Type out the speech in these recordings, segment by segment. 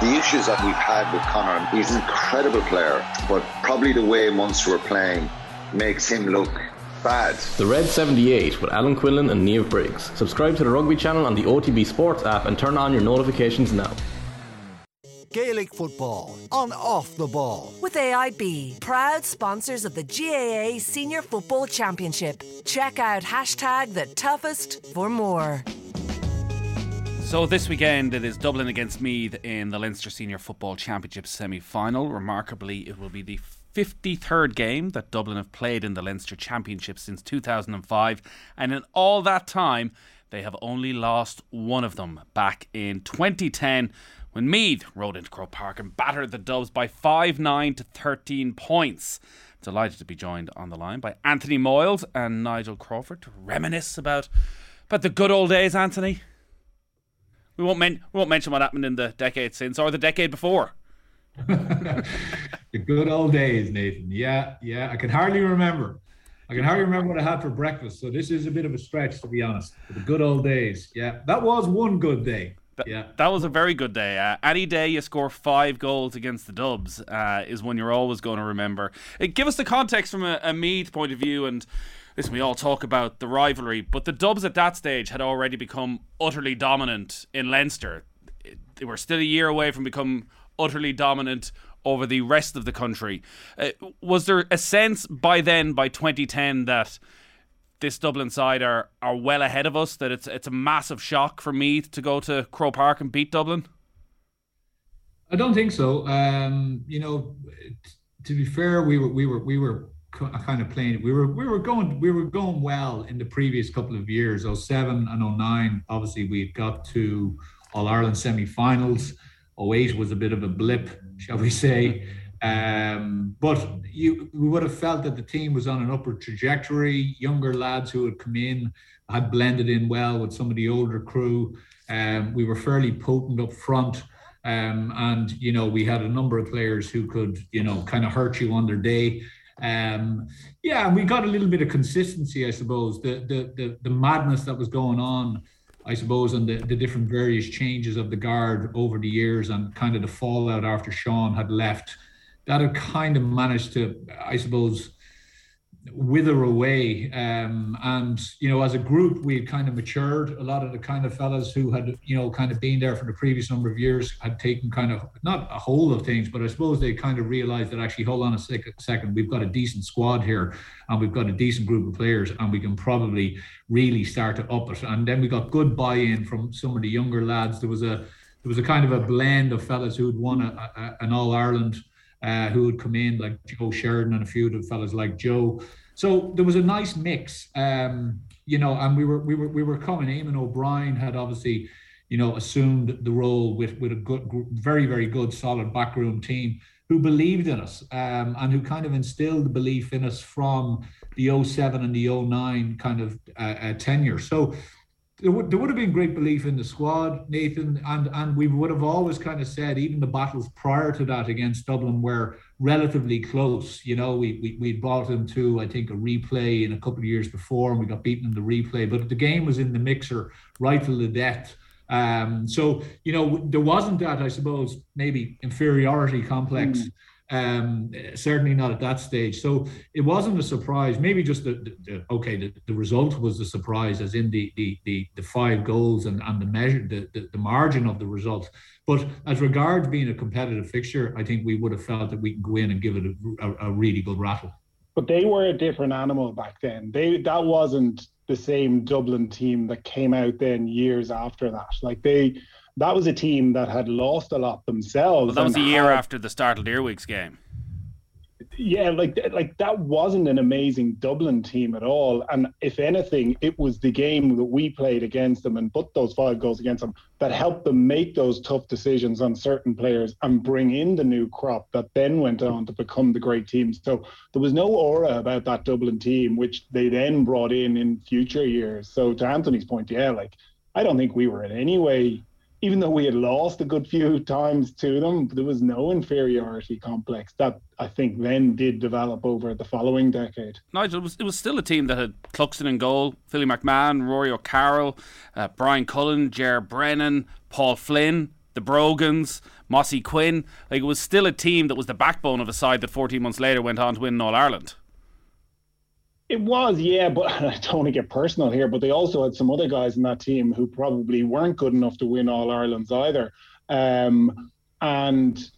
the issues that we've had with Connor, he's an incredible player, but probably the way Munster were playing makes him look bad. The Red 78 with Alan Quinlan and Niamh Briggs. Subscribe to the rugby channel on the OTB Sports app and turn on your notifications now. Gaelic football on off the ball. With AIB, proud sponsors of the GAA Senior Football Championship. Check out hashtag the toughest for more. So this weekend it is Dublin against Meath in the Leinster Senior Football Championship semi-final. Remarkably, it will be the 53rd game that Dublin have played in the Leinster Championship since 2005, and in all that time, they have only lost one of them back in 2010 when Meath rode into Croke Park and battered the Dubs by 5 9 to 13 points. Delighted to be joined on the line by Anthony Moyles and Nigel Crawford to reminisce about, about the good old days, Anthony. We won't, men- we won't mention what happened in the decade since or the decade before. the good old days, Nathan. Yeah, yeah. I can hardly remember. I can hardly remember what I had for breakfast. So this is a bit of a stretch, to be honest. But the good old days. Yeah, that was one good day. Yeah. That was a very good day. Uh, any day you score five goals against the Dubs uh, is one you're always going to remember. Uh, give us the context from a, a Meath point of view and listen, we all talk about the rivalry, but the Dubs at that stage had already become utterly dominant in Leinster. They were still a year away from becoming utterly dominant over the rest of the country. Uh, was there a sense by then, by 2010, that this Dublin side are, are well ahead of us, that it's it's a massive shock for me to go to Croke Park and beat Dublin? I don't think so. Um, you know, t- to be fair, we were we were we were kind of playing. We were we were going we were going well in the previous couple of years. 07 and 09, obviously we got to All Ireland semi-finals. 08 was a bit of a blip, shall we say. Um, but you we would have felt that the team was on an upward trajectory. Younger lads who had come in had blended in well with some of the older crew. Um, we were fairly potent up front. Um, and you know we had a number of players who could you know kind of hurt you on their day um, yeah, we got a little bit of consistency, I suppose. The the the, the madness that was going on, I suppose, and the, the different various changes of the guard over the years, and kind of the fallout after Sean had left, that had kind of managed to, I suppose, wither away. Um, and, you know, as a group, we had kind of matured. A lot of the kind of fellas who had, you know, kind of been there for the previous number of years had taken kind of not a whole of things, but I suppose they kind of realized that actually, hold on a second, we've got a decent squad here and we've got a decent group of players and we can probably really start to up it. And then we got good buy in from some of the younger lads. There was a, there was a kind of a blend of fellas who had won a, a, an All Ireland uh, who would come in, like Joe Sheridan and a few of the fellas like Joe. So there was a nice mix, um, you know, and we were we were we were coming. Eamon O'Brien had obviously, you know, assumed the role with with a good, very very good, solid backroom team who believed in us um, and who kind of instilled the belief in us from the 07 and the 09 kind of uh, uh, tenure. So there would, there would have been great belief in the squad, Nathan, and and we would have always kind of said even the battles prior to that against Dublin were relatively close. You know, we we we brought them to I think a replay in a couple of years before, and we got beaten in the replay. But the game was in the mixer right to the death. Um, so you know there wasn't that I suppose maybe inferiority complex. Mm um, certainly not at that stage. So it wasn't a surprise. Maybe just the, the, the okay, the, the result was the surprise, as in the the the, the five goals and, and the measure, the, the, the margin of the result. But as regards being a competitive fixture, I think we would have felt that we can go in and give it a, a, a really good rattle. But they were a different animal back then. They that wasn't the same Dublin team that came out then years after that. Like they that was a team that had lost a lot themselves. Well, that was a year had, after the Startled Earwigs game. Yeah, like like that wasn't an amazing Dublin team at all. And if anything, it was the game that we played against them and put those five goals against them that helped them make those tough decisions on certain players and bring in the new crop that then went on to become the great team. So there was no aura about that Dublin team, which they then brought in in future years. So to Anthony's point, yeah, like I don't think we were in any way even though we had lost a good few times to them, there was no inferiority complex that I think then did develop over the following decade. Nigel, it was, it was still a team that had Cluxton in goal, Philly McMahon, Rory O'Carroll, uh, Bryan Cullen, Ger Brennan, Paul Flynn, the Brogans, Mossy Quinn. Like it was still a team that was the backbone of a side that 14 months later went on to win All Ireland. It was, yeah, but I don't want to get personal here, but they also had some other guys in that team who probably weren't good enough to win All Irelands either. Um, and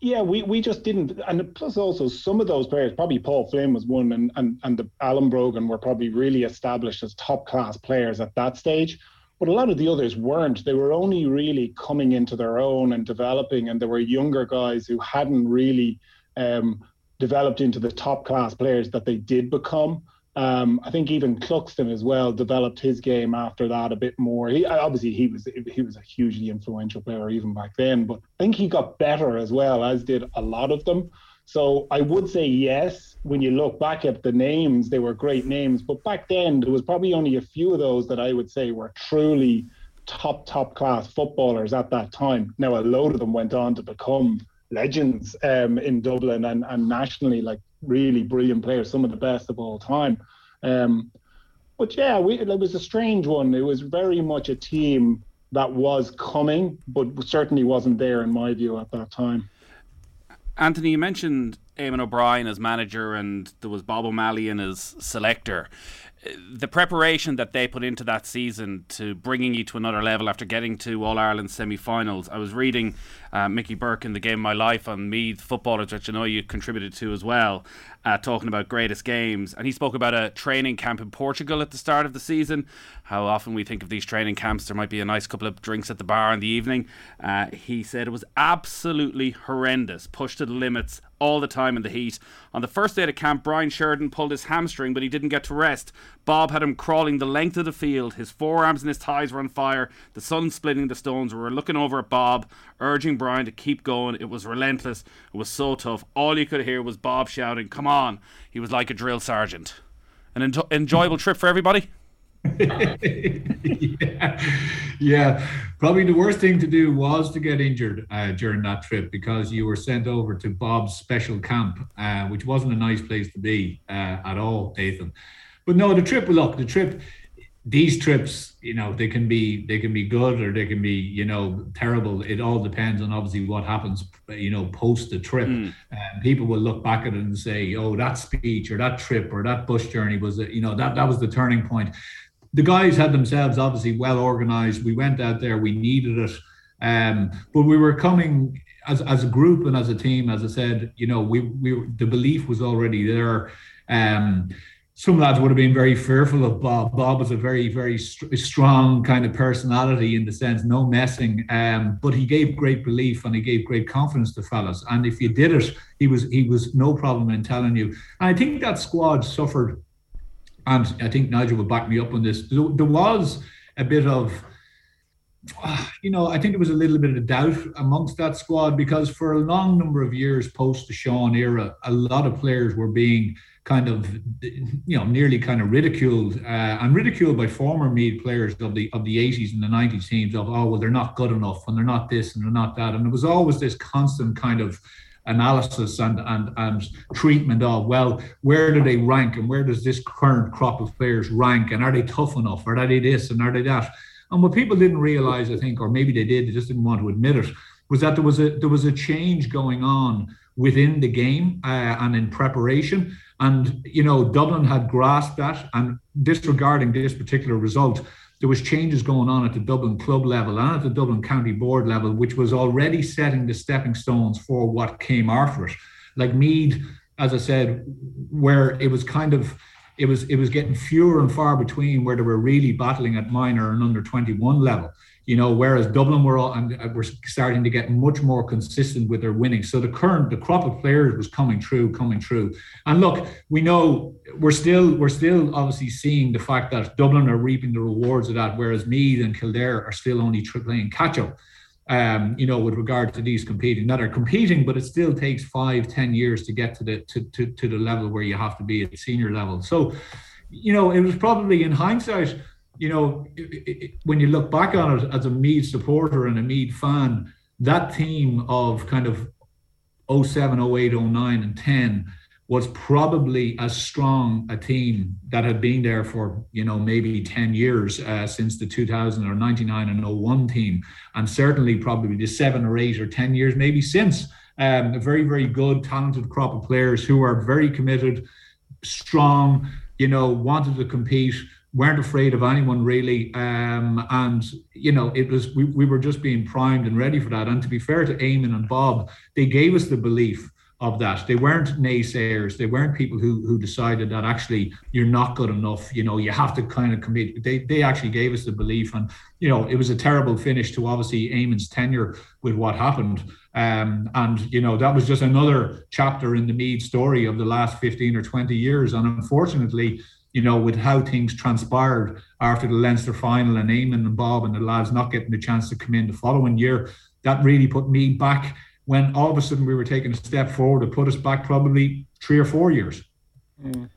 yeah, we, we just didn't. And plus, also, some of those players, probably Paul Flynn was one, and, and, and the Alan Brogan were probably really established as top class players at that stage. But a lot of the others weren't. They were only really coming into their own and developing, and there were younger guys who hadn't really um, developed into the top class players that they did become. Um, I think even Cluxton as well developed his game after that a bit more. He obviously he was he was a hugely influential player even back then, but I think he got better as well, as did a lot of them. So I would say yes. When you look back at the names, they were great names, but back then there was probably only a few of those that I would say were truly top top class footballers at that time. Now a load of them went on to become legends um, in Dublin and, and nationally, like really brilliant players, some of the best of all time. Um, but yeah, we, it was a strange one. It was very much a team that was coming, but certainly wasn't there in my view at that time. Anthony, you mentioned Eamon O'Brien as manager, and there was Bob O'Malley in as selector the preparation that they put into that season to bringing you to another level after getting to All Ireland semi-finals. I was reading uh, Mickey Burke in the Game of My Life on Meath footballers, which I know you contributed to as well, uh, talking about greatest games, and he spoke about a training camp in Portugal at the start of the season. How often we think of these training camps, there might be a nice couple of drinks at the bar in the evening. Uh, he said it was absolutely horrendous, pushed to the limits all the time in the heat. On the first day of camp, Brian Sheridan pulled his hamstring, but he didn't get to rest. Bob had him crawling the length of the field. His forearms and his thighs were on fire. The sun splitting the stones. We were looking over at Bob, urging Brian to keep going. It was relentless. It was so tough. All you could hear was Bob shouting, Come on. He was like a drill sergeant. An en- enjoyable trip for everybody? yeah. yeah, probably the worst thing to do was to get injured uh, during that trip because you were sent over to Bob's special camp, uh, which wasn't a nice place to be uh, at all, Nathan. But no, the trip. Look, the trip. These trips, you know, they can be they can be good or they can be, you know, terrible. It all depends on obviously what happens, you know, post the trip. Mm. And people will look back at it and say, "Oh, that speech or that trip or that bus journey was, you know, that that was the turning point." the guys had themselves obviously well organized. We went out there, we needed it. Um, but we were coming as, as a group and as a team, as I said, you know, we, we the belief was already there. Um, some lads would have been very fearful of Bob. Bob was a very, very st- strong kind of personality in the sense, no messing. Um, but he gave great belief and he gave great confidence to fellas. And if you did it, he was he was no problem in telling you. And I think that squad suffered and I think Nigel will back me up on this. There, was a bit of, you know, I think there was a little bit of doubt amongst that squad because for a long number of years post the Sean era, a lot of players were being kind of, you know, nearly kind of ridiculed uh, and ridiculed by former Meath players of the of the 80s and the 90s teams of, oh, well, they're not good enough and they're not this and they're not that. And there was always this constant kind of analysis and, and, and treatment of, well, where do they rank and where does this current crop of players rank and are they tough enough? Or are they this and are they that? And what people didn't realize, I think, or maybe they did, they just didn't want to admit it, was that there was a there was a change going on within the game uh, and in preparation. And you know, Dublin had grasped that, and disregarding this particular result, there was changes going on at the Dublin club level and at the Dublin County Board level, which was already setting the stepping stones for what came after it. Like Meath, as I said, where it was kind of it was it was getting fewer and far between where they were really battling at minor and under 21 level you know, whereas Dublin were all, and uh, we're starting to get much more consistent with their winning. So the current, the crop of players was coming through, coming through. And look, we know we're still, we're still obviously seeing the fact that Dublin are reaping the rewards of that, whereas Meath and Kildare are still only playing catch up. Um, you know, with regard to these competing, that are competing, but it still takes five, ten years to get to the to, to, to the level where you have to be at senior level. So, you know, it was probably in hindsight you know, it, it, when you look back on it as a Meath supporter and a Meath fan, that team of kind of 07, 08, 09, and 10 was probably as strong a team that had been there for you know maybe 10 years uh, since the 2000 or 99 and 01 team and certainly probably the seven or eight or 10 years maybe since. Um, a very very good talented crop of players who are very committed strong you know wanted to compete weren't afraid of anyone really um, and you know it was we, we were just being primed and ready for that and to be fair to Eamon and Bob they gave us the belief of that. They weren't naysayers. They weren't people who who decided that actually you're not good enough. You know, you have to kind of commit. They they actually gave us the belief, and you know, it was a terrible finish to obviously Eamon's tenure with what happened. Um, and you know, that was just another chapter in the Meath story of the last 15 or 20 years. And unfortunately, you know, with how things transpired after the Leinster final and Eamon and Bob and the lads not getting the chance to come in the following year, that really put me back when all of a sudden we were taking a step forward to put us back probably three or four years. Mm.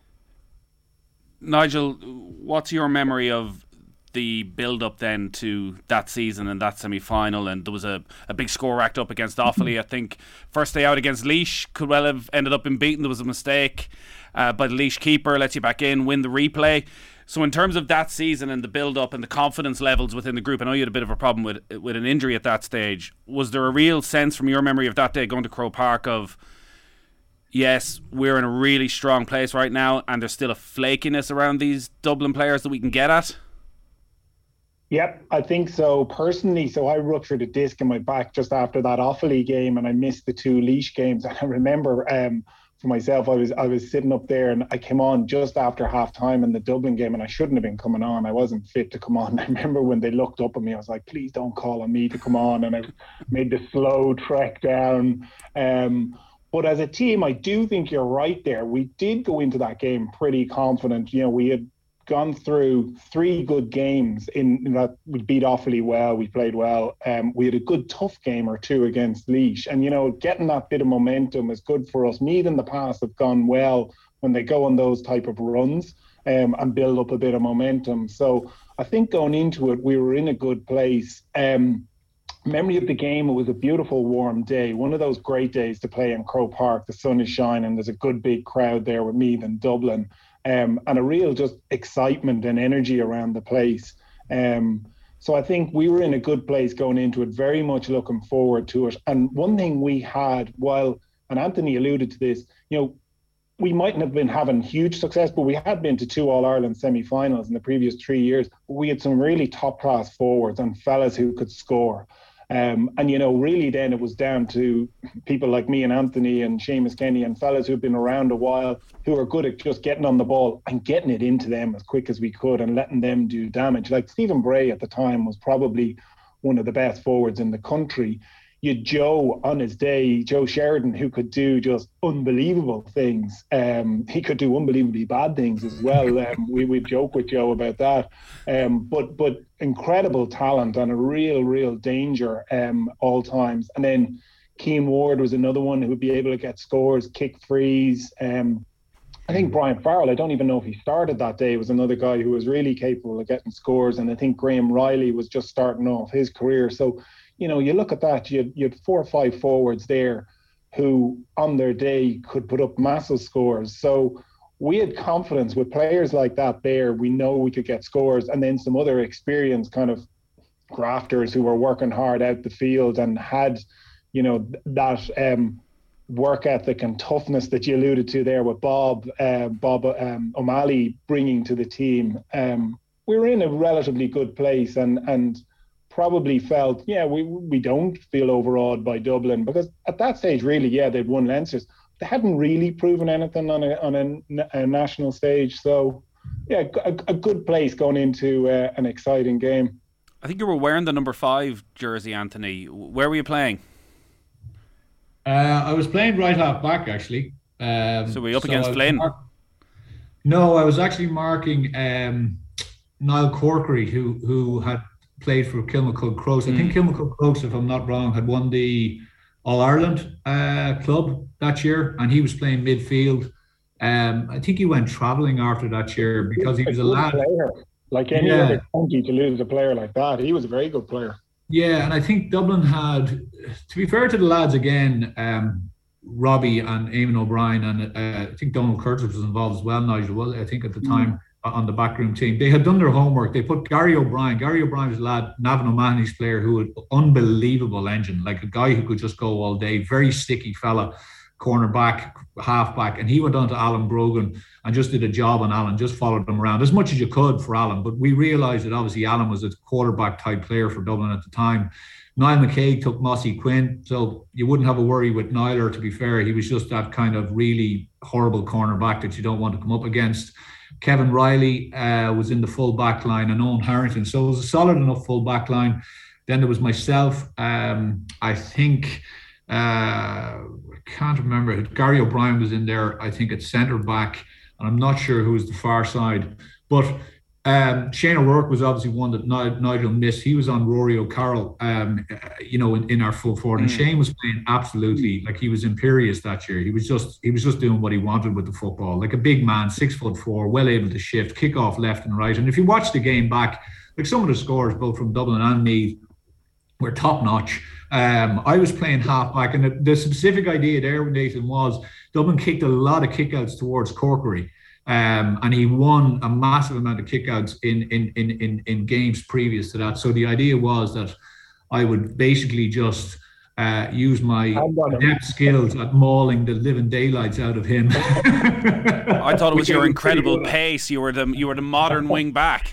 Nigel, what's your memory of the build up then to that season and that semi final? And there was a, a big score racked up against Offaly. I think first day out against Laois could well have ended up in beaten. There was a mistake uh, by the Laois keeper, lets you back in, win the replay. So in terms of that season and the build up and the confidence levels within the group, I know you had a bit of a problem with with an injury at that stage. Was there a real sense from your memory of that day going to Crow Park of yes, we're in a really strong place right now, and there's still a flakiness around these Dublin players that we can get at? Yep, I think so. Personally, so I ruptured a disc in my back just after that Offaly game, and I missed the two Laois games. And I remember um, for myself, I was I was sitting up there and I came on just after half time in the Dublin game and I shouldn't have been coming on. I wasn't fit to come on. I remember when they looked up at me, I was like, please don't call on me to come on. And I made the slow trek down. Um, but as a team, I do think you're right there. We did go into that game pretty confident. You know, we had gone through three good games in, in that we beat Offaly well, we played well. Um, we had a good tough game or two against Laois. And, you know, getting that bit of momentum is good for us. Meath in the past have gone well when they go on those type of runs um, and build up a bit of momentum. So I think going into it, we were in a good place. Um, memory of the game, it was a beautiful warm day, one of those great days to play in Croke Park. The sun is shining, there's a good big crowd there with Meath and Dublin um, and a real just excitement and energy around the place. Um, so I think we were in a good place going into it, very much looking forward to it. And one thing we had, while and Anthony alluded to this, you know, we mightn't have been having huge success, but we had been to two All Ireland semi-finals in the previous three years. We had some really top class forwards and fellas who could score. Um, and you know, really, then it was down to people like me and Anthony and Seamus Kenny and fellas who've been around a while who are good at just getting on the ball and getting it into them as quick as we could and letting them do damage. Like Stephen Bray at the time was probably one of the best forwards in the country you Joe on his day, Joe Sheridan, who could do just unbelievable things. Um, he could do unbelievably bad things as well. Um, we we joke with Joe about that. Um, but but incredible talent and a real real danger um, all times. And then Cian Ward was another one who would be able to get scores, kick frees. Um, I think Brian Farrell, I don't even know if he started that day, was another guy who was really capable of getting scores. And I think Graham Riley was just starting off his career. So you know, you look at that, you you had four or five forwards there who on their day could put up massive scores. So we had confidence with players like that there. We know we could get scores, and then some other experienced kind of grafters who were working hard out the field and had, you know, that um, work ethic and toughness that you alluded to there with Bob, uh, Bob um, O'Malley bringing to the team. Um, we were in a relatively good place, and and probably felt, yeah, we we don't feel overawed by Dublin because at that stage, really, yeah, they'd won Leinster's. They hadn't really proven anything on a on a, a national stage, so yeah, a, a good place going into uh, an exciting game. I think you were wearing the number five jersey, Anthony. Where were you playing? Uh, I was playing right half back actually. Um, so we up so against Flynn? Mar- no, I was actually marking um, Niall Corkery, who who had played for Kilmacud Crokes. Mm. I think hmm. Kilmacud Crokes, if I'm not wrong, had won the All Ireland uh, club that year, and he was playing midfield. Um, I think he went travelling after that year because he was a, a lad. Player. Like any yeah. other county to lose a player like that, he was a very good player. Yeah, and I think Dublin had, to be fair to the lads again, um, Robbie and Eamon O'Brien and uh, I think Donald Curtis was involved as well. Nigel was I think at the mm. time on the backroom team. They had done their homework. They put Gary O'Brien. Gary O'Brien was a lad, Navan O'Mahony's player, who had unbelievable engine, like a guy who could just go all day. Very sticky fella, cornerback, halfback, and he went on to Alan Brogan and just did a job on Alan. Just followed him around as much as you could for Alan. But we realised that obviously Alan was a quarterback type player for Dublin at the time. Niall McKay took Mossy Quinn, so you wouldn't have a worry with Niler. To be fair, he was just that kind of really horrible cornerback that you don't want to come up against. Kevin Riley uh, was in the full back line and Owen Harrington. So it was a solid enough full back line. Then there was myself. Um, I think, uh, I can't remember. Gary O'Brien was in there, I think, at centre back. And I'm not sure who was the far side. But um, Shane O'Rourke was obviously one that Nigel missed. He was on Rory O'Carroll, um, you know, in, in, our full forward, and mm. Shane was playing absolutely like he was imperious that year. He was just he was just doing what he wanted with the football, like a big man, six foot four, well able to shift, kick off left and right. And if you watch the game back, like some of the scores, both from Dublin and Meath, were top notch. Um, I was playing half back, and the, the specific idea there, with Nathan, was Dublin kicked a lot of kickouts towards Corkery. Um, and he won a massive amount of kickouts in, in, in, in, in games previous to that. So the idea was that I would basically just uh, use my depth skills at mauling the living daylights out of him. I thought it was your incredible pace. You were the you were the modern wing back.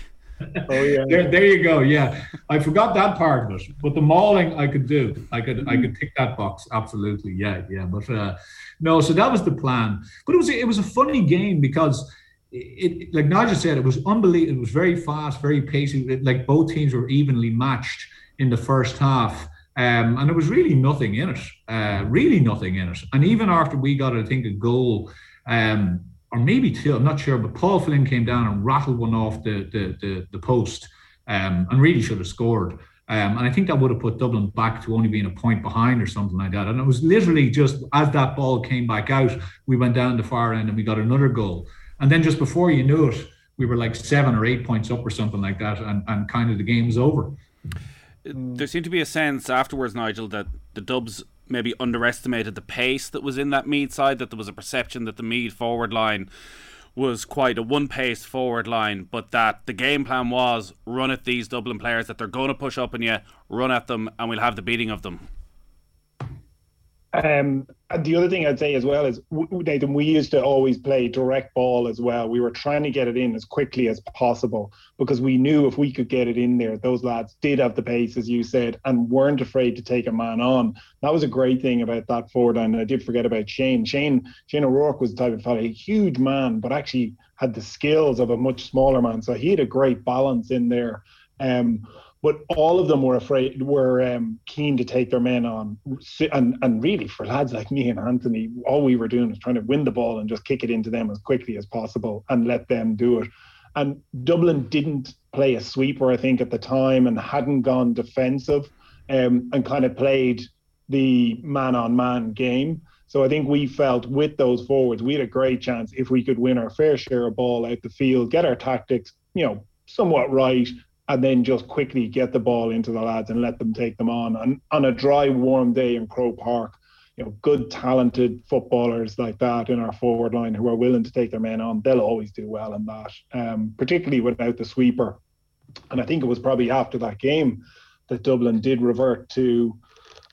Oh yeah. There, there you go. Yeah, I forgot that part of it, but the mauling I could do. I could I could tick that box absolutely. Yeah, yeah. But uh, no, so that was the plan. But it was it was a funny game because it, like Nigel said, it was unbelievable. It was very fast, very pacey. Like both teams were evenly matched in the first half. Um, and there was really nothing in it, uh, really nothing in it. And even after we got, I think, a goal, um, or maybe two, I'm not sure, but Paul Flynn came down and rattled one off the the the, the post, um, and really should have scored. Um, and I think that would have put Dublin back to only being a point behind or something like that. And it was literally just as that ball came back out, we went down the far end and we got another goal. And then just before you knew it, we were like seven or eight points up or something like that, and, and kind of the game was over. There seemed to be a sense afterwards, Nigel, that the Dubs maybe underestimated the pace that was in that Meath side, that there was a perception that the Meath forward line was quite a one paced forward line, but that the game plan was run at these Dublin players, that they're going to push up on you, run at them, and we'll have the beating of them. Um, the other thing I'd say as well is, Nathan, we used to always play direct ball as well. We were trying to get it in as quickly as possible because we knew if we could get it in there, those lads did have the pace, as you said, and weren't afraid to take a man on. That was a great thing about that forward. And I did forget about Shane. Shane Shane O'Rourke was the type of fellow, a huge man, but actually had the skills of a much smaller man. So he had a great balance in there. Um, but all of them were afraid, were um, keen to take their men on, and and really for lads like me and Anthony, all we were doing was trying to win the ball and just kick it into them as quickly as possible and let them do it. And Dublin didn't play a sweeper, I think, at the time, and hadn't gone defensive, um, and kind of played the man-on-man game. So I think we felt with those forwards, we had a great chance if we could win our fair share of ball out the field, get our tactics, you know, somewhat right, and then just quickly get the ball into the lads and let them take them on. And on a dry, warm day in Croke Park, you know, good, talented footballers like that in our forward line who are willing to take their men on, they'll always do well in that, um, particularly without the sweeper. And I think it was probably after that game that Dublin did revert to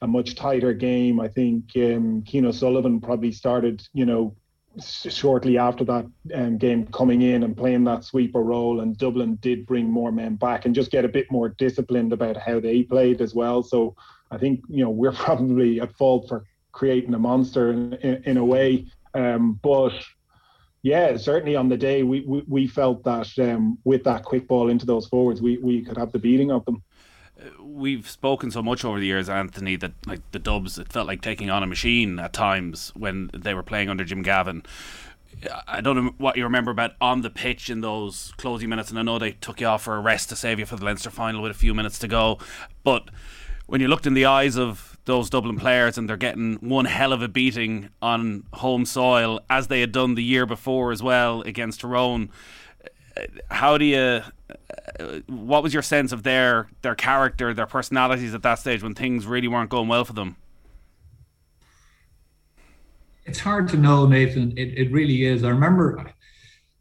a much tighter game. I think um, Cian O'Sullivan probably started, you know, shortly after that um, game coming in and playing that sweeper role and Dublin did bring more men back and just get a bit more disciplined about how they played as well. So I think you know we're probably at fault for creating a monster in, in, in a way. Um, but yeah certainly on the day we, we, we felt that um, with that quick ball into those forwards we, we could have the beating of them we've spoken so much over the years, Anthony, that like the Dubs, it felt like taking on a machine at times when they were playing under Jim Gavin. I don't know what you remember about on the pitch in those closing minutes, and I know they took you off for a rest to save you for the Leinster final with a few minutes to go. But when you looked in the eyes of those Dublin players and they're getting one hell of a beating on home soil, as they had done the year before as well against Tyrone, how do you what was your sense of their their character, their personalities at that stage when things really weren't going well for them? it's hard to know, Nathan. It, it really is. I remember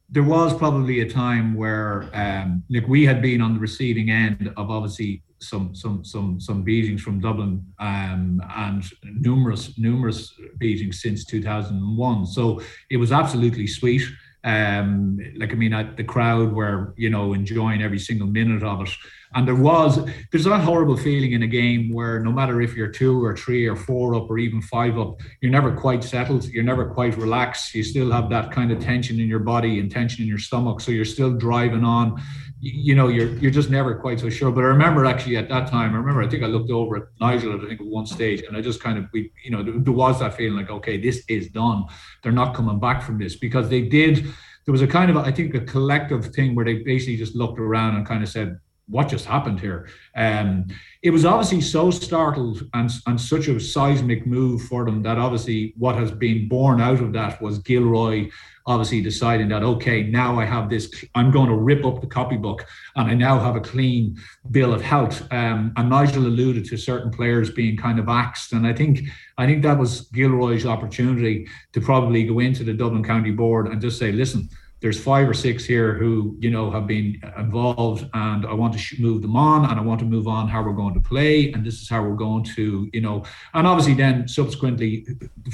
there was probably a time where um, like we had been on the receiving end of obviously some some some some beatings from Dublin um, and numerous numerous beatings since 2001. So it was absolutely sweet. Um, like I mean, I, the crowd were you know enjoying every single minute of it. And there was there's that horrible feeling in a game where no matter if you're two or three or four up or even five up, you're never quite settled. You're never quite relaxed. You still have that kind of tension in your body and tension in your stomach. So you're still driving on. You, know, you're you're just never quite so sure. But I remember actually at that time, I remember I think I looked over at Nigel at I think at one stage, and I just kind of we you know there was that feeling like okay, this is done. They're not coming back from this because they did. There was a kind of I think a collective thing where they basically just looked around and kind of said what just happened here? Um, it was obviously so startled and, and such a seismic move for them that obviously what has been born out of that was Gilroy obviously deciding that, okay, now I have this, I'm going to rip up the copybook and I now have a clean bill of health. Um, and Nigel alluded to certain players being kind of axed. And I think, I think that was Gilroy's opportunity to probably go into the Dublin County Board and just say, listen, there's five or six here who you know have been involved and i want to move them on and i want to move on how we're going to play and this is how we're going to you know and obviously then subsequently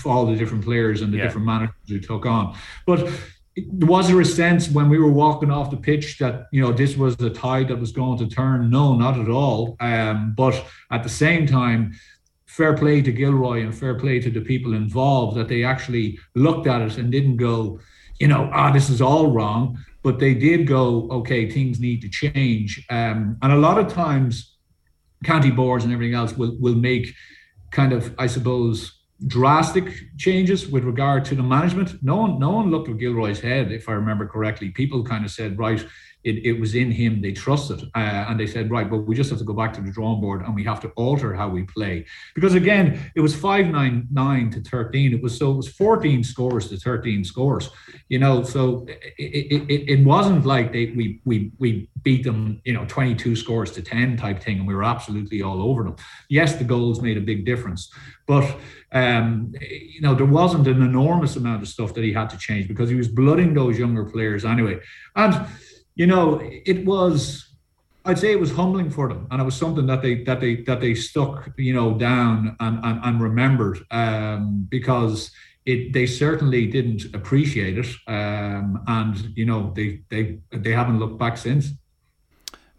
all the different players and the yeah. different managers who took on. But was there a sense when we were walking off the pitch that you know this was the tide that was going to turn? No not at all. Um, but at the same time fair play to gilroy and fair play to the people involved that they actually looked at it and didn't go you know, ah, this is all wrong. But they did go, okay, things need to change. Um, and a lot of times, county boards and everything else will will make kind of, I suppose, drastic changes with regard to the management. No one, no one looked at Gilroy's head, if I remember correctly. People kind of said, right, it, it was in him they trusted. Uh, and they said right but we just have to go back to the drawing board and we have to alter how we play. Because again it was 599 to 13 it was so it was 14 scores to 13 scores you know? So it, it, it wasn't like they we we we beat them you know 22 scores to 10 type thing and we were absolutely all over them. Yes the goals made a big difference but um, you know there wasn't an enormous amount of stuff that he had to change because he was blooding those younger players anyway. And you know, it was I'd say it was humbling for them, and it was something that they that they that they stuck, you know, down and and, and remembered um, because it they certainly didn't appreciate it, um, and you know they they they haven't looked back since.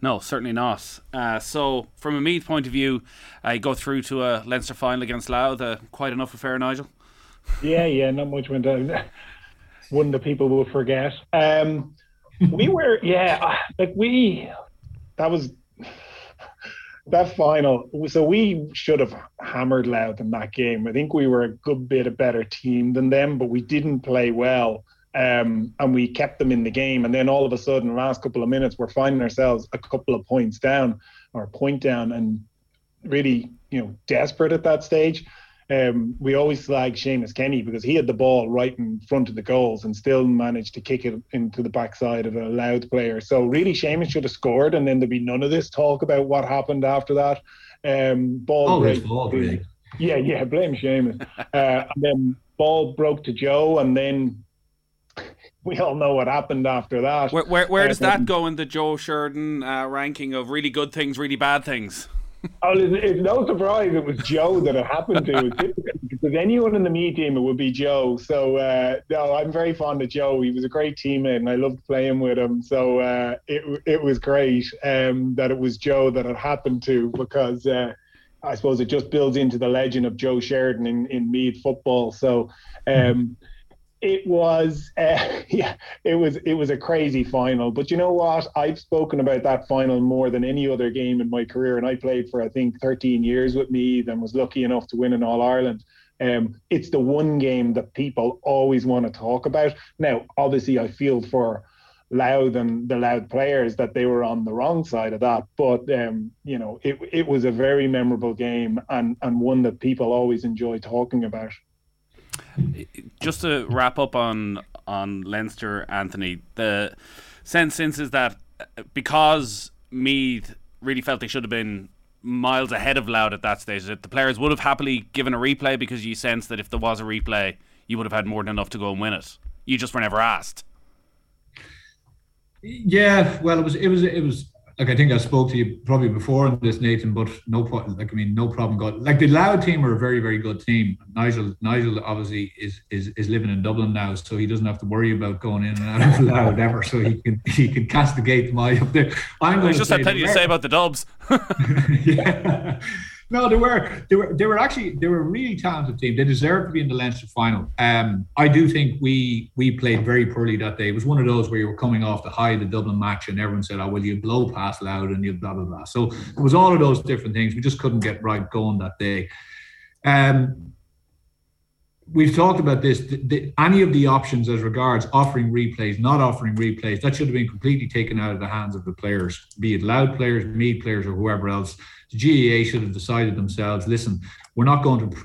No, certainly not. Uh, so, from a Meath point of view, I uh, go through to a Leinster final against Louth. Uh, quite enough affair, Nigel. Yeah, yeah, not much went down. One that people will forget. Um, we were, yeah, like we, that was that final. So we should have hammered Louth in that game. I think we were a good bit a better team than them, but we didn't play well. Um, and we kept them in the game. And then all of a sudden, last couple of minutes, we're finding ourselves a couple of points down or a point down and really, you know, desperate at that stage um, we always slag Seamus Kenny because he had the ball right in front of the goals and still managed to kick it into the backside of a Louth player. So really, Seamus should have scored, and then there'd be none of this talk about what happened after that. Um, ball oh, break. Ball, really. Yeah, yeah, blame Seamus. uh, and then ball broke to Joe, and then we all know what happened after that. Where, where, where does that go in the Joe Sheridan uh, ranking of really good things, really bad things? Oh, it's, it's, no surprise it was Joe that it happened to. because anyone in the Meath team, it would be Joe. So uh, no, I'm very fond of Joe. He was a great teammate, and I loved playing with him. So uh, it it was great um, that it was Joe that it happened to because. Uh, I suppose it just builds into the legend of Joe Sheridan in, in Meath football. So, um, it was uh, yeah it was it was a crazy final. But you know what? I've spoken about that final more than any other game in my career and i played for i think 13 years with me and was lucky enough to win in all ireland um, it's the one game that people always want to talk about. Now obviously i feel for Louth and the Louth players that they were on the wrong side of that but um, you know it, it was a very memorable game and and one that people always enjoy talking about just to wrap up on on Leinster, Anthony, the sense since is that uh, because Meath really felt they should have been miles ahead of Louth at that stage, that the players would have happily given a replay because you sense that if there was a replay, you would have had more than enough to go and win it. You just were never asked. Yeah, well, it was it was it was like I think I spoke to you probably before on this, Nathan, but no problem. like I mean, no problem. Got like the Louth team are a very, very good team. Nigel, Nigel obviously is is is living in Dublin now, so he doesn't have to worry about going in and out of Louth ever. So he can he can castigate them all up there. I'm going to just had plenty to say about the Dubs. yeah. No, they were they were they were actually they were a really talented team. They deserved to be in the Leinster final. Um, I do think we we played very poorly that day. It was one of those where you were coming off the high of the Dublin match, and everyone said, "Oh, well, you blow past Louth and you blah blah blah." So it was all of those different things. We just couldn't get right going that day. Um, we've talked about this. The, the, any of the options as regards offering replays, not offering replays, that should have been completely taken out of the hands of the players, be it Louth players, Meath players, or whoever else the GAA should have decided themselves, listen, we're not going to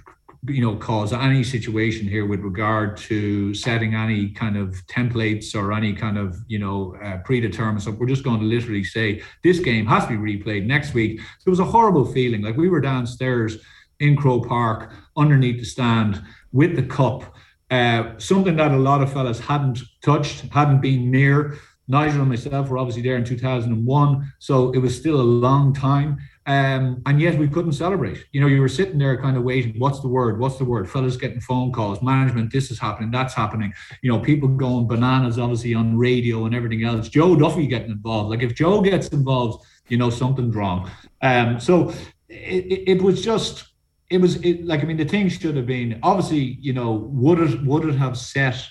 you know cause any situation here with regard to setting any kind of templates or any kind of you know uh, predetermined stuff we're just going to literally say this game has to be replayed next week there was a horrible feeling like we were downstairs in Croke Park underneath the stand with the cup uh, something that a lot of fellas hadn't touched hadn't been near nigel and myself were obviously there in 2001 so it was still a long time um, and yet we couldn't celebrate. You know, you were sitting there kind of waiting. What's the word? What's the word? Fellas getting phone calls, management, this is happening, that's happening. You know, people going bananas, obviously on radio and everything else. Joe Duffy getting involved. Like if Joe gets involved, you know, something's wrong. Um, so it, it, it was just, it was it, like, I mean, the thing should have been obviously, you know, would it, would it have set,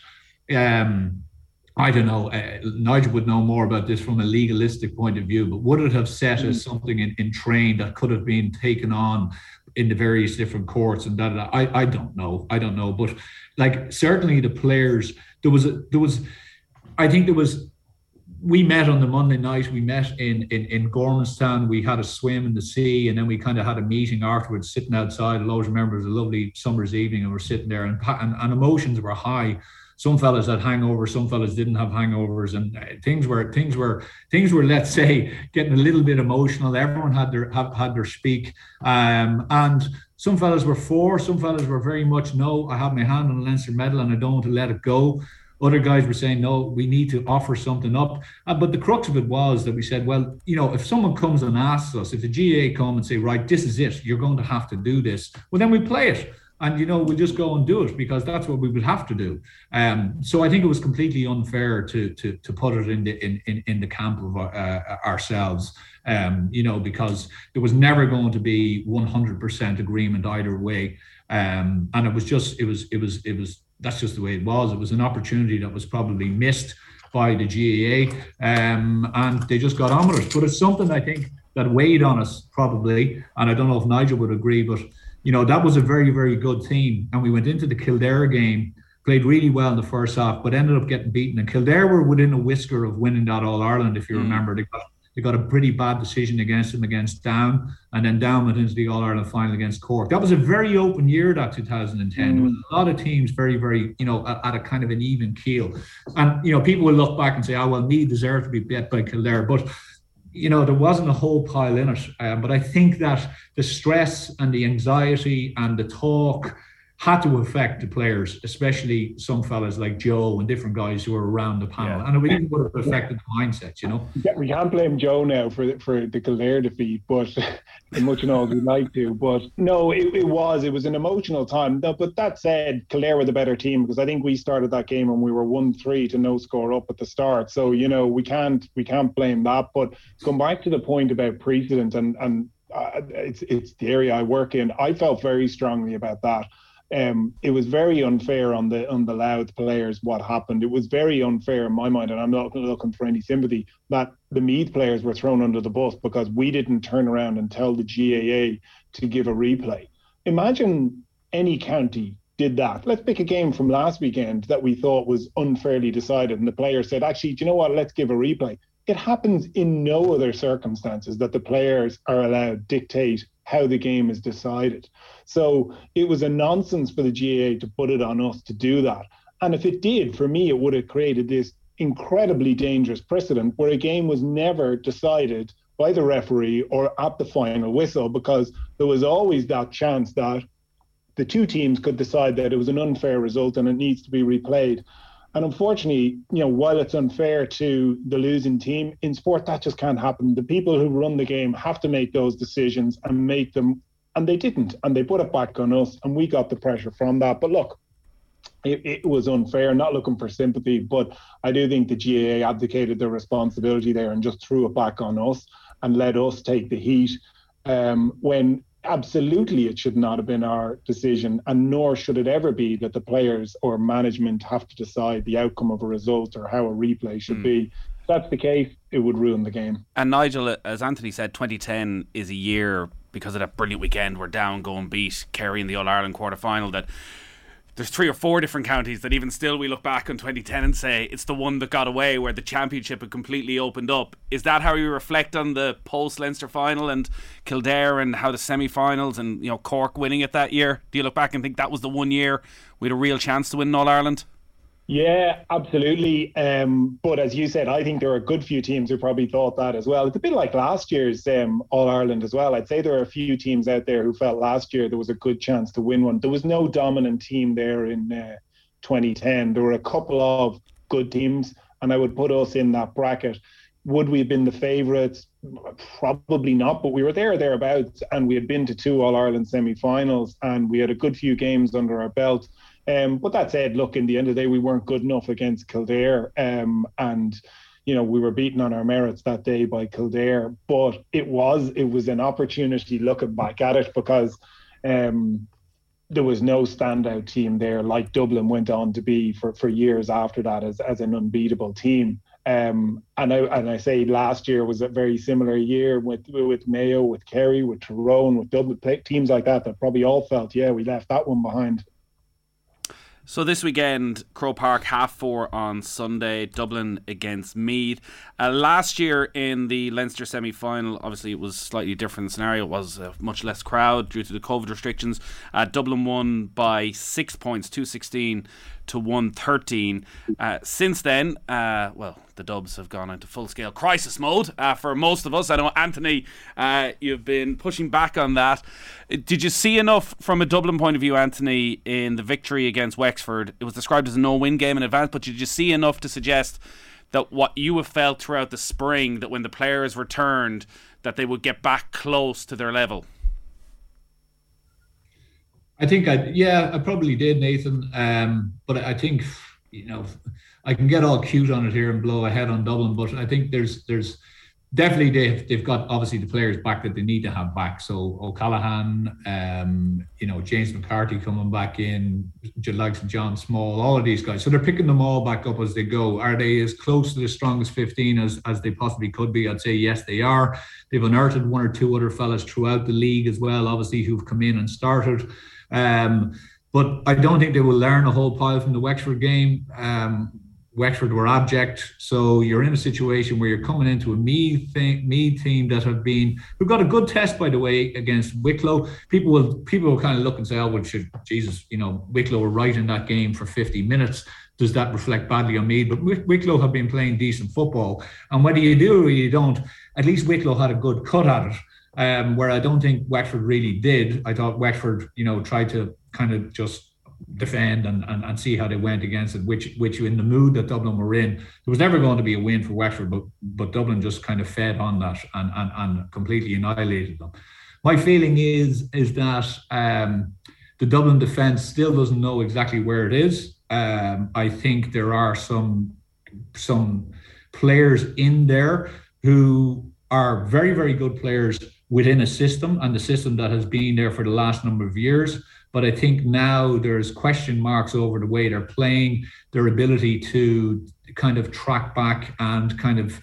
um, I don't know. Uh, Nigel would know more about this from a legalistic point of view, but would it have set mm. as something in, in train that could have been taken on in the various different courts and that? I, I don't know. I don't know. But like certainly the players, there was a, there was, I think there was. We met on the Monday night. We met in in in Gormanston. We had a swim in the sea, and then we kind of had a meeting afterwards, sitting outside. I always remember it was a lovely summer's evening, and we're sitting there, and and, and emotions were high some fellas had hangovers, some fellas didn't have hangovers, and uh, things were things were things were let's say getting a little bit emotional. Everyone had their have, had their speak, um, and some fellas were for, some fellas were very much no. I have my hand on the Leinster medal and I don't want to let it go. Other guys were saying, no, we need to offer something up. Uh, but the crux of it was that we said, well, you know, if someone comes and asks us, if the GAA come and say, right, this is it, you're going to have to do this, well, then we play it and you know we'll just go and do it because that's what we would have to do. Um, so I think it was completely unfair to to to put it in the in in, in the camp of uh, ourselves. Um, you know, because there was never going to be 100% agreement either way. Um, and it was just, it was, it was, it was, that's just the way it was. It was an opportunity that was probably missed by the GAA, um, and they just got on with it. But it's something I think that weighed on us probably, and I don't know if Nigel would agree, but you know, that was a very, very good team. And we went into the Kildare game, played really well in the first half, but ended up getting beaten. And Kildare were within a whisker of winning that All Ireland, if you mm. remember. They got they got a pretty bad decision against them against Down, and then Down went into the All Ireland final against Cork. That was a very open year, that 2010. Mm. There was a lot of teams very, very, you know, at, at, a kind of an even keel. And, you know, people will look back and say, oh, well, Meath deserve to be bet by Kildare. But you know, there wasn't a whole pile in it. Um, but I think that the stress and the anxiety and the talk had to affect the players, especially some fellas like Joe and different guys who were around the panel. Yeah. And it really would have affected the mindset, you know. Yeah, we can't blame Joe now for for the Kildare defeat, but as much and all we'd like to. But no, it, it was it was an emotional time. But that said, Kildare were the better team because I think we started that game and we were one three to no score up at the start. So you know we can't we can't blame that. But come back to the point about precedent and and uh, it's it's the area I work in. I felt very strongly about that um, it was very unfair on the on the Louth players what happened. It was very unfair in my mind, and I'm not looking for any sympathy that the Meath players were thrown under the bus because we didn't turn around and tell the GAA to give a replay. Imagine any county did that. Let's pick a game from last weekend that we thought was unfairly decided, and the player said, "Actually, do you know what? Let's give a replay." It happens in no other circumstances that the players are allowed dictate how the game is decided. So it was a nonsense for the GAA to put it on us to do that. And if it did, for me, it would have created this incredibly dangerous precedent where a game was never decided by the referee or at the final whistle because there was always that chance that the two teams could decide that it was an unfair result and it needs to be replayed. And unfortunately, you know, while it's unfair to the losing team in sport, that just can't happen. The people who run the game have to make those decisions and make them, and they didn't, and they put it back on us, and we got the pressure from that. But look, it, it, was unfair, not looking for sympathy, but I do think the GAA abdicated their responsibility there and just threw it back on us and let us take the heat. Um, when absolutely it should not have been our decision, and nor should it ever be that the players or management have to decide the outcome of a result or how a replay should mm. be. If that's the case, it would ruin the game. And Nigel, as Anthony said, 2010 is a year because of that brilliant weekend. We're down, going beat Kerry in the All Ireland quarter final. That there's three or four different counties that even still we look back on 2010 and say it's the one that got away where the championship had completely opened up. Is that how you reflect on the post Leinster final and Kildare and how the semi-finals and you know Cork winning it that year? Do you look back and think that was the one year we had a real chance to win All Ireland? Yeah, absolutely. Um, but as you said, I think there are a good few teams who probably thought that as well. It's a bit like last year's um, All Ireland as well. I'd say there are a few teams out there who felt last year there was a good chance to win one. There was no dominant team there in uh, 2010. There were a couple of good teams, and I would put us in that bracket. Would we have been the favourites? Probably not, but we were there thereabouts, and we had been to two All Ireland semi-finals, and we had a good few games under our belt um, but that said, look, in the end of the day, we weren't good enough against Kildare. Um, and you know, we were beaten on our merits that day by Kildare. But it was it was an opportunity looking back at it because um, there was no standout team there like Dublin went on to be for, for years after that as, as an unbeatable team. Um, and I and I say last year was a very similar year with with Mayo, with Kerry, with Tyrone, with Dublin teams like that that probably all felt, yeah, we left that one behind. So this weekend, Croke Park half four on Sunday, Dublin against Meath. Uh, last year in the Leinster semi final, obviously it was slightly different scenario. It was a much less crowd due to the COVID restrictions. Uh, Dublin won by six points, two sixteen to 113. Uh, since then, uh, well, the Dubs have gone into full scale crisis mode uh, for most of us. I know, Anthony, uh, you've been pushing back on that. Did you see enough from a Dublin point of view, Anthony, in the victory against Wexford? It was described as a no win game in advance, but did you see enough to suggest that what you have felt throughout the spring, that when the players returned, that they would get back close to their level? I think I yeah I probably did Nathan um, but I think you know I can get all cute on it here and blow ahead on Dublin but I think there's there's definitely they've, they've got obviously the players back that they need to have back. So O'Callaghan, um, you know, James McCarthy coming back in, likes John Small, all of these guys. So they're picking them all back up as they go. Are they as close to the strongest 15 as, as they possibly could be? I'd say yes, they are. They've unearthed one or two other fellas throughout the league as well, obviously, who've come in and started. Um, but I don't think they will learn a whole pile from the Wexford game. Um, Wexford were abject. So you're in a situation where you're coming into a Meath thing, Meath team that have been who've got a good test by the way against Wicklow. People will people will kind of look and say, oh, well, should Jesus, you know, Wicklow were right in that game for 50 minutes. Does that reflect badly on me? But Wicklow have been playing decent football, and whether you do or you don't, at least Wicklow had a good cut at it. Um, where I don't think Wexford really did. I thought Wexford, you know, tried to kind of just defend and, and, and see how they went against it, which which in the mood that Dublin were in, there was never going to be a win for Wexford, but but Dublin just kind of fed on that and and, and completely annihilated them. My feeling is is that um, the Dublin defence still doesn't know exactly where it is. Um, I think there are some some players in there who are very very good players within a system and the system that has been there for the last number of years but I think now there's question marks over the way they're playing, their ability to kind of track back and kind of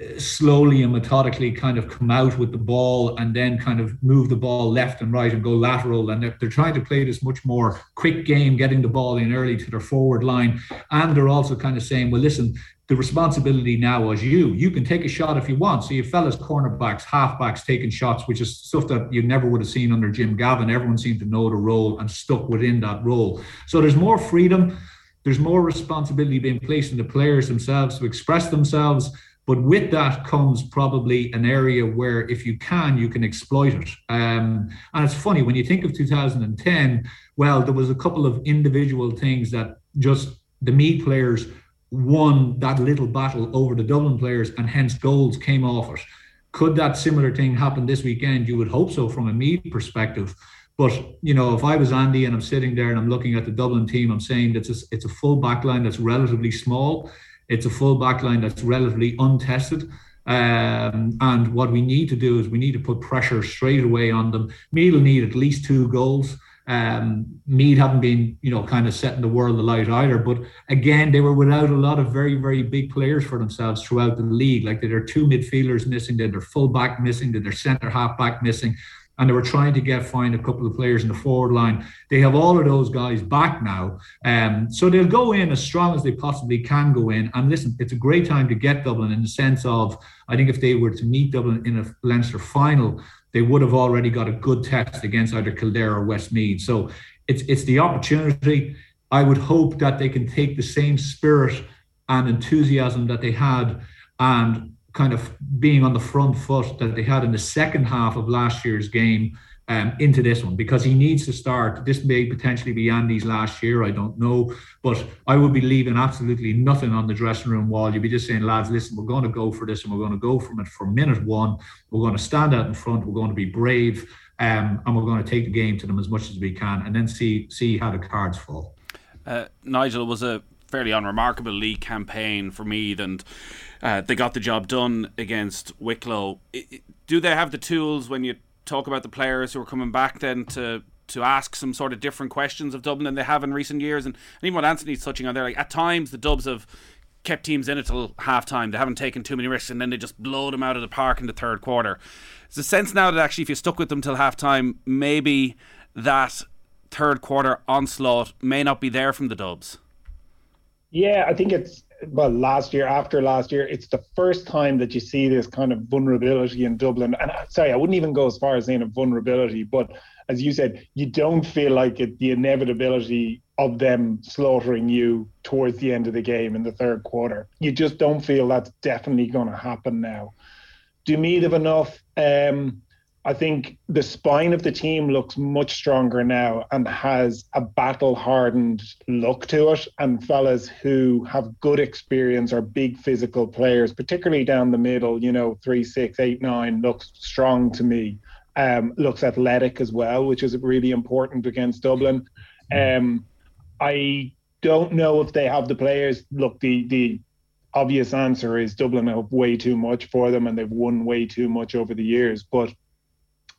uh, slowly and methodically kind of come out with the ball and then kind of move the ball left and right and go lateral. And they're, they're trying to play this much more quick game, getting the ball in early to their forward line. And they're also kind of saying, well, listen, the responsibility now was you. You can take a shot if you want. So you fellas, cornerbacks, halfbacks taking shots, which is stuff that you never would have seen under Jim Gavin. Everyone seemed to know the role and stuck within that role. So there's more freedom. There's more responsibility being placed on the players themselves to express themselves. But with that comes probably an area where, if you can, you can exploit it. Um, and it's funny when you think of 2010. Well, there was a couple of individual things that just the Meath players won that little battle over the Dublin players, and hence goals came off it. Could that similar thing happen this weekend? You would hope so from a Meath perspective. But you know, if I was Andy and I'm sitting there and I'm looking at the Dublin team, I'm saying that it's a, it's a full back line that's relatively small. It's a full back line that's relatively untested. Um, and what we need to do is we need to put pressure straight away on them. Will need at least two goals. Um, Meath haven't been, you know, kind of setting the world alight either. But again, they were without a lot of very, very big players for themselves throughout the league. Like they are two midfielders missing, they're full back missing, they're centre half back missing and they were trying to get find a couple of players in the forward line. They have all of those guys back now, um, so they'll go in as strong as they possibly can go in. And listen, it's a great time to get Dublin in the sense of I think if they were to meet Dublin in a Leinster final, they would have already got a good test against either Kildare or Westmeath. So it's it's the opportunity. I would hope that they can take the same spirit and enthusiasm that they had and kind of being on the front foot that they had in the second half of last year's game um, into this one because he needs to start. This may potentially be Andy's last year. I don't know, but I would be leaving absolutely nothing on the dressing room wall. You'd be just saying, lads, listen, we're going to go for this and we're going to go from it for minute one. We're going to stand out in front. We're going to be brave, um, and we're going to take the game to them as much as we can, and then see see how the cards fall. Uh, Nigel was a fairly unremarkable league campaign for Meath, and uh, they got the job done against Wicklow. do they have the tools when you talk about the players who are coming back then to to ask some sort of different questions of Dublin than they have in recent years? And, and even what Anthony's touching on there, like at times the Dubs have kept teams in it till half time. They haven't taken too many risks and then they just blow them out of the park in the third quarter. It's a sense now that actually if you stuck with them till half time, maybe that third quarter onslaught may not be there from the Dubs. Yeah, I think it's well last year after last year it's the first time that you see this kind of vulnerability in dublin. And uh, sorry i wouldn't even go as far as saying a vulnerability but as you said you don't feel like it, the inevitability of them slaughtering you towards the end of the game in the third quarter. You just don't feel that's definitely going to happen now. Do Meath have enough um, I think the spine of the team looks much stronger now and has a battle hardened look to it. And fellas who have good experience are big physical players, particularly down the middle, you know, three, six, eight, nine looks strong to me. Um, looks athletic as well, which is really important against Dublin. Um, I don't know if they have the players. Look, the the obvious answer is Dublin have way too much for them and they've won way too much over the years. But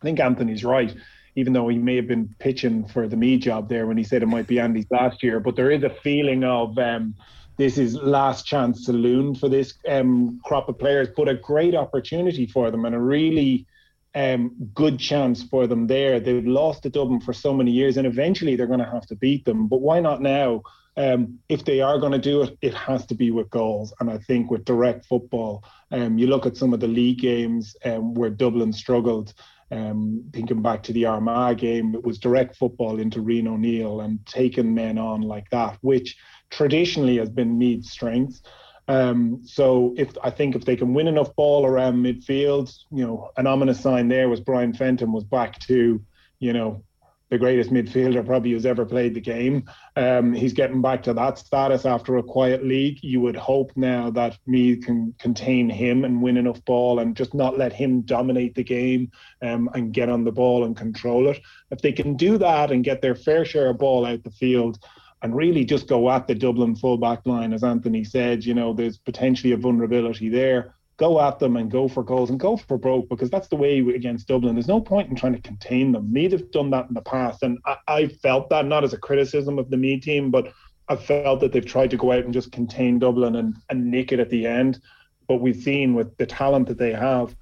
I think Anthony's right, even though he may have been pitching for the Meath job there when he said it might be Andy's last year. But there is a feeling of um, this is last chance saloon for this um, crop of players, but a great opportunity for them and a really um, good chance for them there. They've lost to Dublin for so many years, and eventually they're going to have to beat them. But why not now? Um, if they are going to do it, it has to be with goals. And I think with direct football, um, you look at some of the league games um, where Dublin struggled. Um, thinking back to the Armagh game, it was direct football into Rian O'Neill and taking men on like that, which traditionally has been Meath's strength. Um, so if I think if they can win enough ball around midfield, you know, an ominous sign there was Brian Fenton was back to, you know, the greatest midfielder probably who's ever played the game. Um, he's getting back to that status after a quiet league. You would hope now that Meath can contain him and win enough ball and just not let him dominate the game um, and get on the ball and control it. If they can do that and get their fair share of ball out the field, and really just go at the Dublin fullback line, as Anthony said, you know, there's potentially a vulnerability there go at them and go for goals and go for broke because that's the way against Dublin. There's no point in trying to contain them. Meath have done that in the past, and I, I felt that not as a criticism of the Meath team, but I felt that they've tried to go out and just contain Dublin and, and nick it at the end. But we've seen with the talent that they have,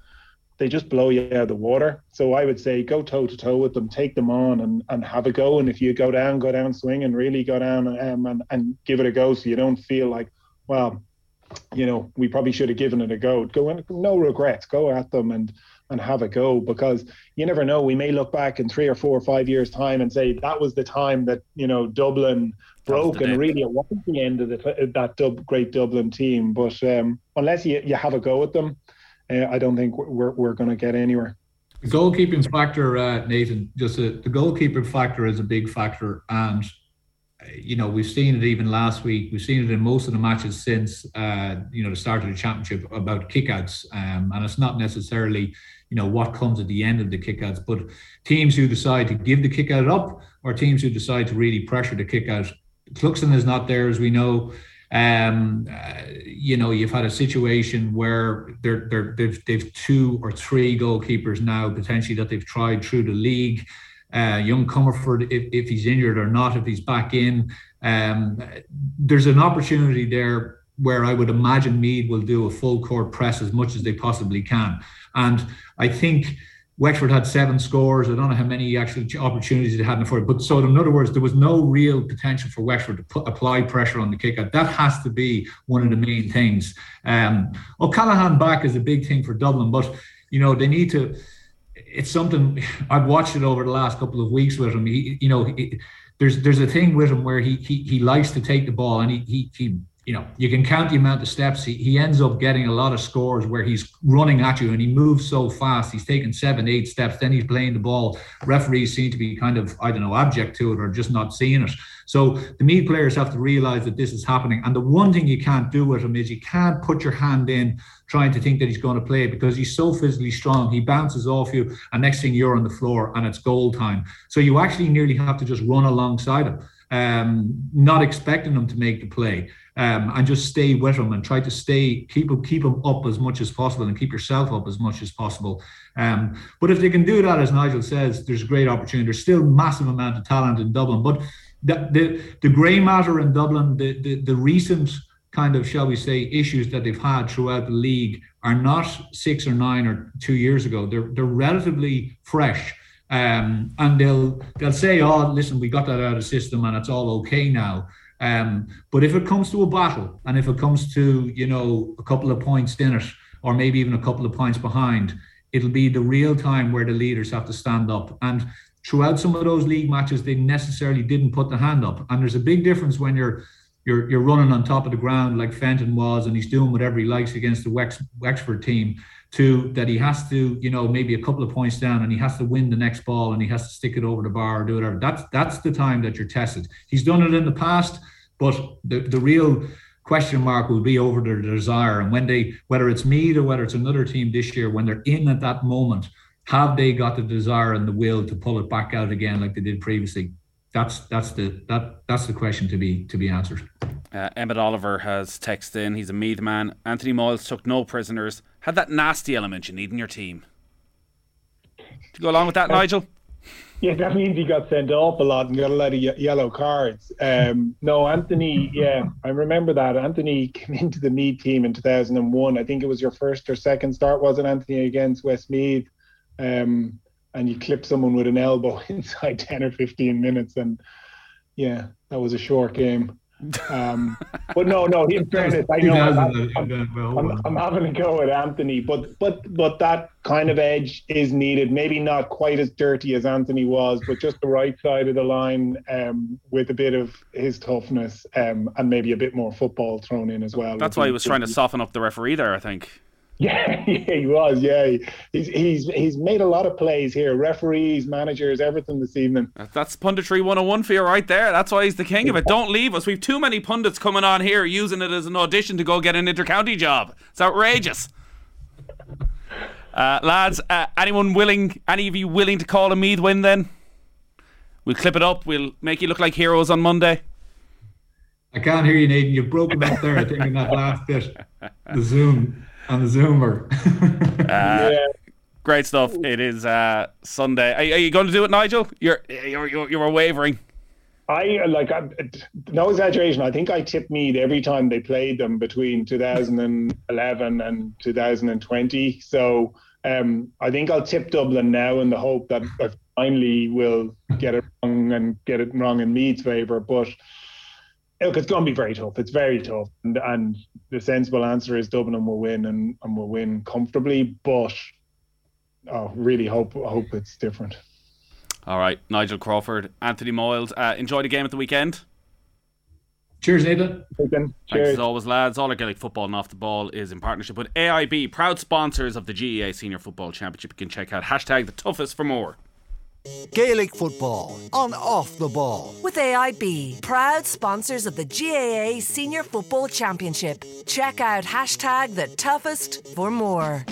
they just blow you out of the water. So I would say go toe to toe with them, take them on, and, and have a go. And if you go down, go down swinging, really go down um, and and give it a go, so you don't feel like, well, you know, we probably should have given it a go. Go in, no regrets. Go at them and and have a go because you never know. We may look back in three or four or five years' time and say that was the time that you know Dublin broke, and really it wasn't the end of the, that dub, great Dublin team. But um, unless you, you have a go at them, uh, I don't think we're we're going to get anywhere. The goalkeeping factor, uh, Nathan, just a, the goalkeeper factor is a big factor, and you know, we've seen it even last week. We've seen it in most of the matches since, uh, you know, the start of the championship about kickouts. Um, and it's not necessarily, you know, what comes at the end of the kickouts, but teams who decide to give the kickout up or teams who decide to really pressure the kickout. Cluxton is not there, as we know. Um, uh, you know, you've had a situation where they're, they're, they've, they've two or three goalkeepers now potentially that they've tried through the league uh, young Comerford, if, if he's injured or not, if he's back in. Um, there's an opportunity there where I would imagine Meath will do a full court press as much as they possibly can. And I think Wexford had seven scores. I don't know how many actual opportunities they had before. But so, in other words, there was no real potential for Wexford to put, apply pressure on the kick out. That has to be one of the main things. Um, O'Callaghan back is a big thing for Dublin, but you know they need to it's something I've watched it over the last couple of weeks with him. He, you know, he, there's there's a thing with him where he he he likes to take the ball and he he he you know, you can count the amount of steps. He, he ends up getting a lot of scores where he's running at you and he moves so fast. He's taking seven, eight steps, then he's playing the ball. Referees seem to be kind of, I don't know, abject to it or just not seeing it. So the Meath players have to realize that this is happening. And the one thing you can't do with him is you can't put your hand in trying to think that he's going to play because he's so physically strong. He bounces off you, and next thing you're on the floor and it's goal time. So you actually nearly have to just run alongside him, um, not expecting him to make the play um, and just stay with them and try to stay keep keep them up as much as possible and keep yourself up as much as possible. Um, but if they can do that, as Nigel says, there's a great opportunity. There's still massive amount of talent in Dublin, but the the, the grey matter in Dublin, the, the the recent kind of shall we say issues that they've had throughout the league are not six or nine or two years ago. They're they're relatively fresh. Um, and they'll they'll say, "Oh, listen, we got that out of the system, and it's all okay now." Um, but if it comes to a battle, and if it comes to you know a couple of points in it, or maybe even a couple of points behind, it'll be the real time where the leaders have to stand up. And throughout some of those league matches, they necessarily didn't put the hand up. And there's a big difference when you're you're you're running on top of the ground like Fenton was, and he's doing whatever he likes against the Wex, Wexford team. To that he has to, you know, maybe a couple of points down, and he has to win the next ball, and he has to stick it over the bar or do whatever. That's that's the time that you're tested. He's done it in the past, but the the real question mark will be over their desire, and when they, whether it's Meath or whether it's another team this year, when they're in at that moment, have they got the desire and the will to pull it back out again like they did previously? That's that's the that that's the question to be to be answered. Uh, Emmett Oliver has texted in. He's a Meath man. Anthony Moyles took no prisoners. Had that nasty element you need in your team. To go along with that, uh, Nigel. Yeah, that means he got sent off a lot and got a lot of ye- yellow cards. Um, no, Anthony. Yeah, I remember that. Anthony came into the Meath team in 2001. I think it was your first or second start, wasn't Anthony against Westmeath? Um, and you clip someone with an elbow inside 10 or 15 minutes and yeah that was a short game. Um, but no no in fairness i know I'm, I'm, I'm, having a go at anthony but but but that kind of edge is needed. Maybe not quite as dirty as anthony was but just the right side of the line um, with a bit of his toughness um, and maybe a bit more football thrown in as well that's why he was trying to soften up the referee there i think Yeah, yeah, he was. Yeah, he's he's he's made a lot of plays here. Referees, managers, everything this evening. That's punditry 101 for you right there. That's why he's the king of it. Don't leave us. We've too many pundits coming on here using it as an audition to go get an intercounty job. It's outrageous. Uh, lads, uh, anyone willing? Any of you willing to call a Meath win? Then we'll clip it up. We'll make you look like heroes on Monday. I can't hear you, Nathan. You've broken up there. I think in that last bit, the Zoom on the Zoomer. uh, yeah. Great stuff. It is uh, Sunday. Are, are, you going to do it, Nigel? You're you're you're, you're wavering. I like I, no exaggeration. I think I tipped Meath every time they played them between 2011 and 2020. So um, I think I'll tip Dublin now in the hope that I finally will get it wrong and get it wrong in Meath's favour. But look, it's going to be very tough. It's very tough, and and the sensible answer is Dublin will win and and will win comfortably. But oh, really hope hope it's different. All right, Nigel Crawford, Anthony Moyles. Uh, enjoy the game at the weekend. Cheers, Nathan. Thanks as always, lads. All our Gaelic football and off the ball is in partnership with AIB, proud sponsors of the GAA Senior Football Championship. You can check out hashtag the toughest for more. Gaelic football on off the ball. With AIB, proud sponsors of the GAA Senior Football Championship. Check out hashtag the toughest for more.